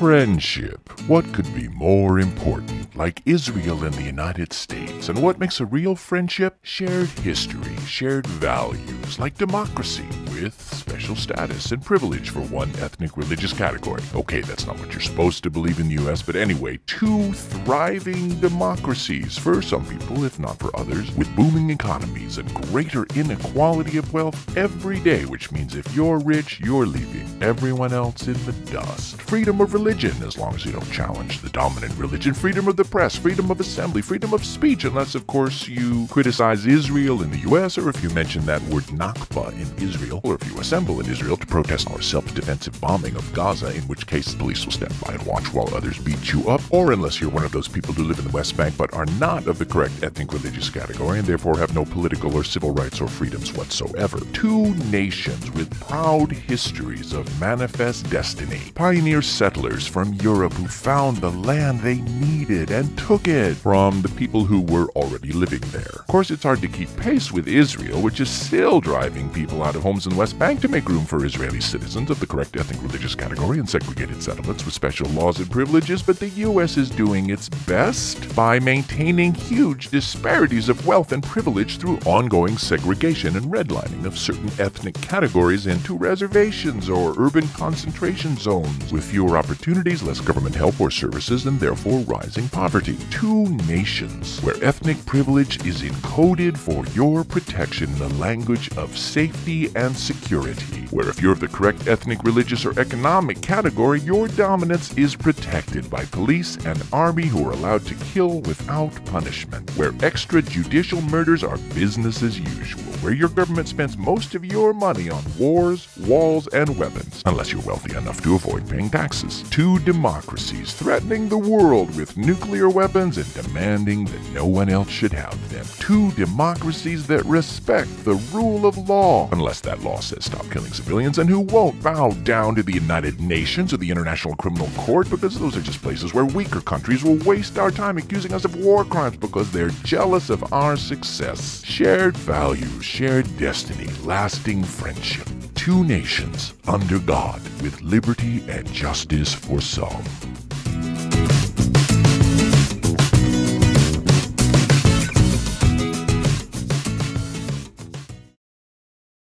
Friendship. What could be more important? Like Israel and the United States. And what makes a real friendship? Shared history, shared values, like democracy, with special status and privilege for one ethnic religious category. Okay, that's not what you're supposed to believe in the US, but anyway, two thriving democracies for some people, if not for others, with booming economies and greater inequality of wealth every day, which means if you're rich, you're leaving everyone else in the dust. Freedom of religion, as long as you don't challenge the dominant religion. Freedom of the press, freedom of assembly, freedom of speech, unless, of course, you criticize Israel in the US or if you mention that word Nakba in Israel, or if you assemble in Israel to protest our self defensive bombing of Gaza, in which case the police will stand by and watch while others beat you up, or unless you're one of those people who live in the West Bank but are not of the correct ethnic religious category and therefore have no political or civil rights or freedoms whatsoever. Two nations with proud histories of manifest destiny. Pioneer settlers from Europe who found the land they needed and took it from the people who were already living there. Of course, it's hard to keep pace with Israel, which is still driving people out of homes in West Bank to make room for Israeli citizens of the correct ethnic religious category and segregated settlements with special laws and privileges, but the U.S. is doing its best by maintaining huge disparities of wealth and privilege through ongoing segregation and redlining of certain ethnic categories into reservations or urban concentration zones with fewer opportunities, less government help or services, and therefore rising poverty. Two nations where ethnic privilege is encoded for your protection in the language of safety and security. Where if you're of the correct ethnic, religious, or economic category, your dominance is protected by police and army who are allowed to kill without punishment. Where extrajudicial murders are business as usual. Where your government spends most of your money on wars, walls, and weapons, unless you're wealthy enough to avoid paying taxes. Two democracies threatening the world with nuclear weapons and demanding that no one else should have them. Two democracies that respect the rule of law, unless that law says stop killing civilians, and who won't bow down to the United Nations or the International Criminal Court because those are just places where weaker countries will waste our time accusing us of war crimes because they're jealous of our success. Shared values, shared destiny, lasting friendship. Two nations under God with liberty and justice for some.